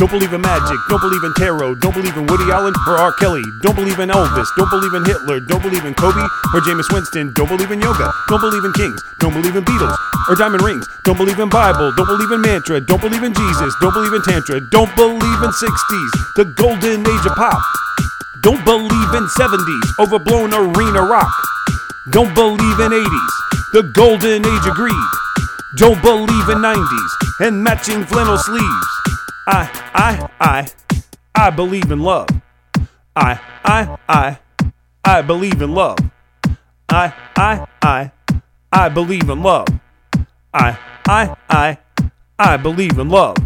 Don't believe in magic. Don't believe in tarot. Don't believe in Woody Allen or R. Kelly. Don't believe in Elvis. Don't believe in Hitler. Don't believe in Kobe or Jameis Winston. Don't believe in yoga. Don't believe in kings. Don't believe in Beatles or diamond rings. Don't believe in Bible. Don't believe in mantra. Don't believe in Jesus. Don't believe in tantra. Don't believe in 60s, the golden age of pop. Don't believe in 70s, overblown arena rock. Don't believe in 80s, the golden age of greed. Don't believe in 90s and matching flannel sleeves. I, I, I, I believe in love. I, I, I, I believe in love. I, I, I, I believe in love. I, I, I, I believe in love.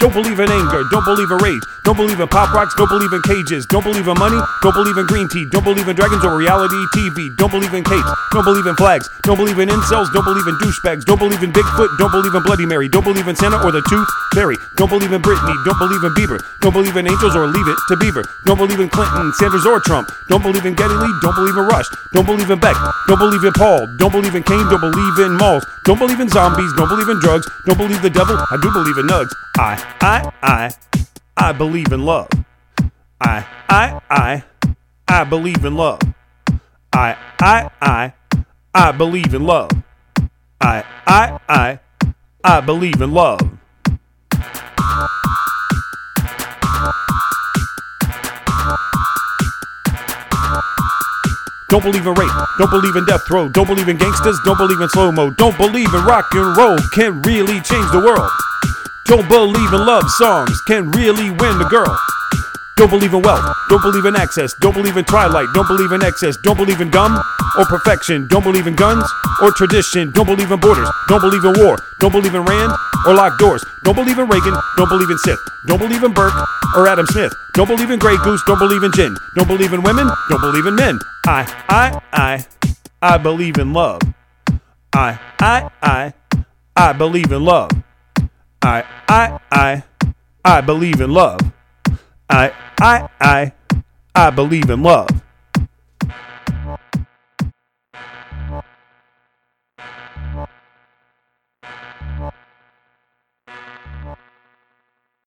Don't believe in anger. Don't believe in rage. Don't believe in pop rocks. Don't believe in cages. Don't believe in money. Don't believe in green tea. Don't believe in dragons or reality TV. Don't believe in capes. Don't believe in flags. Don't believe in incels. Don't believe in douchebags. Don't believe in Bigfoot. Don't believe in Bloody Mary. Don't believe in Santa or the Tooth Fairy. Don't believe in Britney. Don't believe in Bieber. Don't believe in angels or leave it to Beaver. Don't believe in Clinton, Sanders, or Trump. Don't believe in Geddy Lee. Don't believe in Rush. Don't believe in Beck. Don't believe in Paul. Don't believe in Kane. Don't believe in malls. Don't believe in zombies. Don't believe in drugs. Don't believe the devil. I do believe in nugs. I, I, I, I believe in love. I, I, I, I believe in love. I, I, I, I believe in love. I, I, I, I believe in love. Don't believe in rape. Don't believe in death row. Don't believe in gangsters. Don't believe in slow mo. Don't believe in rock and roll. Can really change the world. Don't believe in love songs. Can really win the girl. Don't believe in wealth. Don't believe in access. Don't believe in twilight. Don't believe in excess. Don't believe in gum or perfection. Don't believe in guns or tradition. Don't believe in borders. Don't believe in war. Don't believe in Rand or locked doors. Don't believe in Reagan. Don't believe in Sith. Don't believe in Burke or Adam Smith. Don't believe in Grey Goose. Don't believe in gin. Don't believe in women. Don't believe in men. I, I, I, I believe in love. I, I, I, I believe in love. I, I, I, I believe in love. I, I, I, I believe in love.